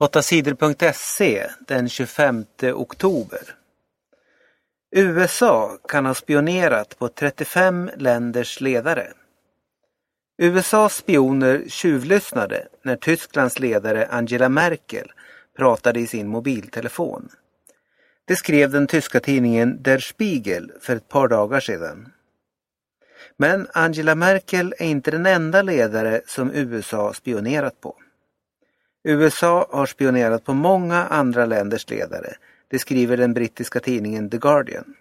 8sidor.se den 25 oktober. USA kan ha spionerat på 35 länders ledare. USAs spioner tjuvlyssnade när Tysklands ledare Angela Merkel pratade i sin mobiltelefon. Det skrev den tyska tidningen Der Spiegel för ett par dagar sedan. Men Angela Merkel är inte den enda ledare som USA spionerat på. USA har spionerat på många andra länders ledare, det skriver den brittiska tidningen The Guardian.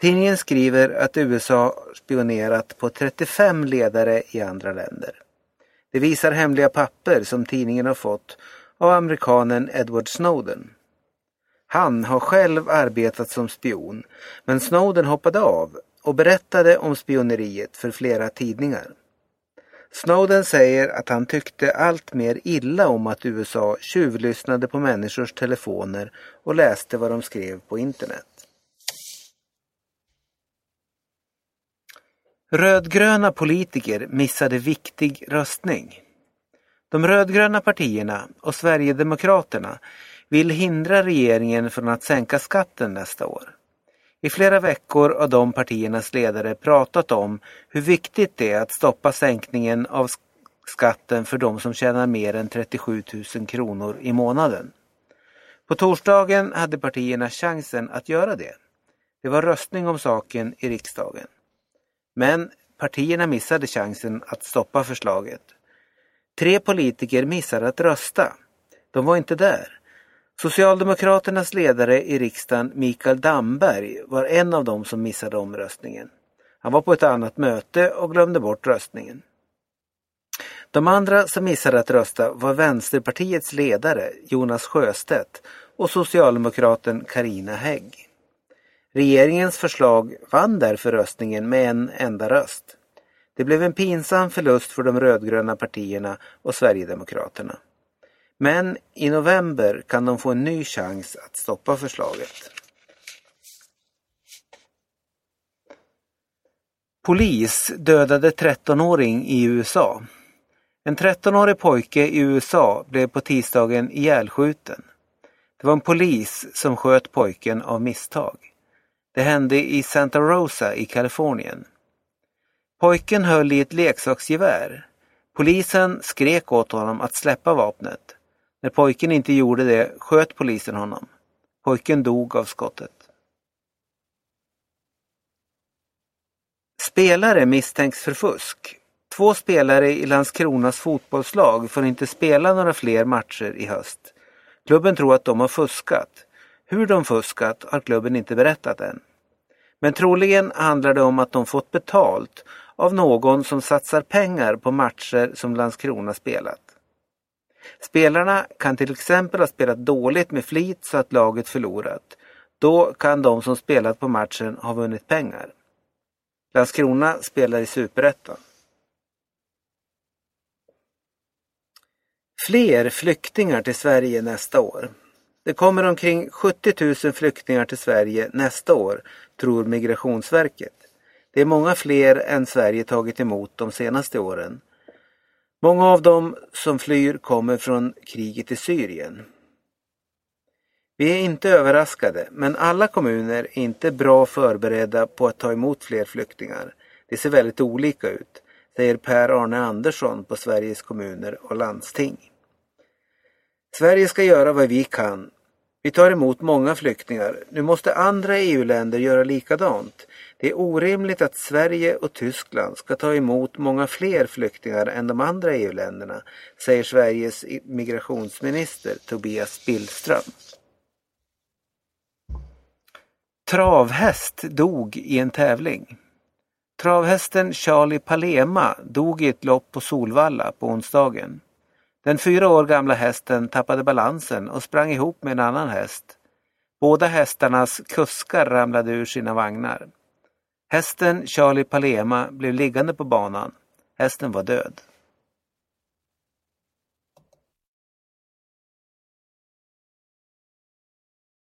Tidningen skriver att USA spionerat på 35 ledare i andra länder. Det visar hemliga papper som tidningen har fått av amerikanen Edward Snowden. Han har själv arbetat som spion, men Snowden hoppade av och berättade om spioneriet för flera tidningar. Snowden säger att han tyckte allt mer illa om att USA tjuvlyssnade på människors telefoner och läste vad de skrev på internet. Rödgröna politiker missade viktig röstning. De rödgröna partierna och Sverigedemokraterna vill hindra regeringen från att sänka skatten nästa år. I flera veckor har de partiernas ledare pratat om hur viktigt det är att stoppa sänkningen av skatten för de som tjänar mer än 37 000 kronor i månaden. På torsdagen hade partierna chansen att göra det. Det var röstning om saken i riksdagen. Men partierna missade chansen att stoppa förslaget. Tre politiker missade att rösta. De var inte där. Socialdemokraternas ledare i riksdagen Mikael Damberg var en av dem som missade omröstningen. Han var på ett annat möte och glömde bort röstningen. De andra som missade att rösta var Vänsterpartiets ledare Jonas Sjöstedt och socialdemokraten Karina Hägg. Regeringens förslag vann därför röstningen med en enda röst. Det blev en pinsam förlust för de rödgröna partierna och Sverigedemokraterna. Men i november kan de få en ny chans att stoppa förslaget. Polis dödade 13-åring i USA. En 13-årig pojke i USA blev på tisdagen ihjälskjuten. Det var en polis som sköt pojken av misstag. Det hände i Santa Rosa i Kalifornien. Pojken höll i ett leksaksgevär. Polisen skrek åt honom att släppa vapnet. När pojken inte gjorde det sköt polisen honom. Pojken dog av skottet. Spelare misstänks för fusk. Två spelare i Landskronas fotbollslag får inte spela några fler matcher i höst. Klubben tror att de har fuskat. Hur de fuskat har klubben inte berättat än. Men troligen handlar det om att de fått betalt av någon som satsar pengar på matcher som Landskrona spelat. Spelarna kan till exempel ha spelat dåligt med flit så att laget förlorat. Då kan de som spelat på matchen ha vunnit pengar. Landskrona spelar i Superettan. Fler flyktingar till Sverige nästa år. Det kommer omkring 70 000 flyktingar till Sverige nästa år, tror Migrationsverket. Det är många fler än Sverige tagit emot de senaste åren. Många av dem som flyr kommer från kriget i Syrien. Vi är inte överraskade, men alla kommuner är inte bra förberedda på att ta emot fler flyktingar. Det ser väldigt olika ut, säger Per-Arne Andersson på Sveriges kommuner och landsting. Sverige ska göra vad vi kan. Vi tar emot många flyktingar. Nu måste andra EU-länder göra likadant. Det är orimligt att Sverige och Tyskland ska ta emot många fler flyktingar än de andra EU-länderna, säger Sveriges migrationsminister Tobias Billström. Travhäst dog i en tävling. Travhästen Charlie Palema dog i ett lopp på Solvalla på onsdagen. Den fyra år gamla hästen tappade balansen och sprang ihop med en annan häst. Båda hästarnas kuskar ramlade ur sina vagnar. Hästen Charlie Palema blev liggande på banan. Hästen var död.